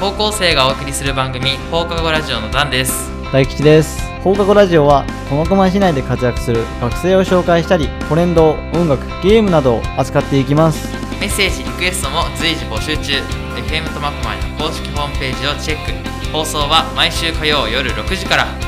高校生がお送りする番組放課後ラジオの段です。大吉です。放課後ラジオは苫小牧市内で活躍する学生を紹介したりトレンド音楽ゲームなどを扱っていきます。メッセージリクエストも随時募集中。FM 苫小牧の公式ホームページをチェック。放送は毎週火曜夜6時から。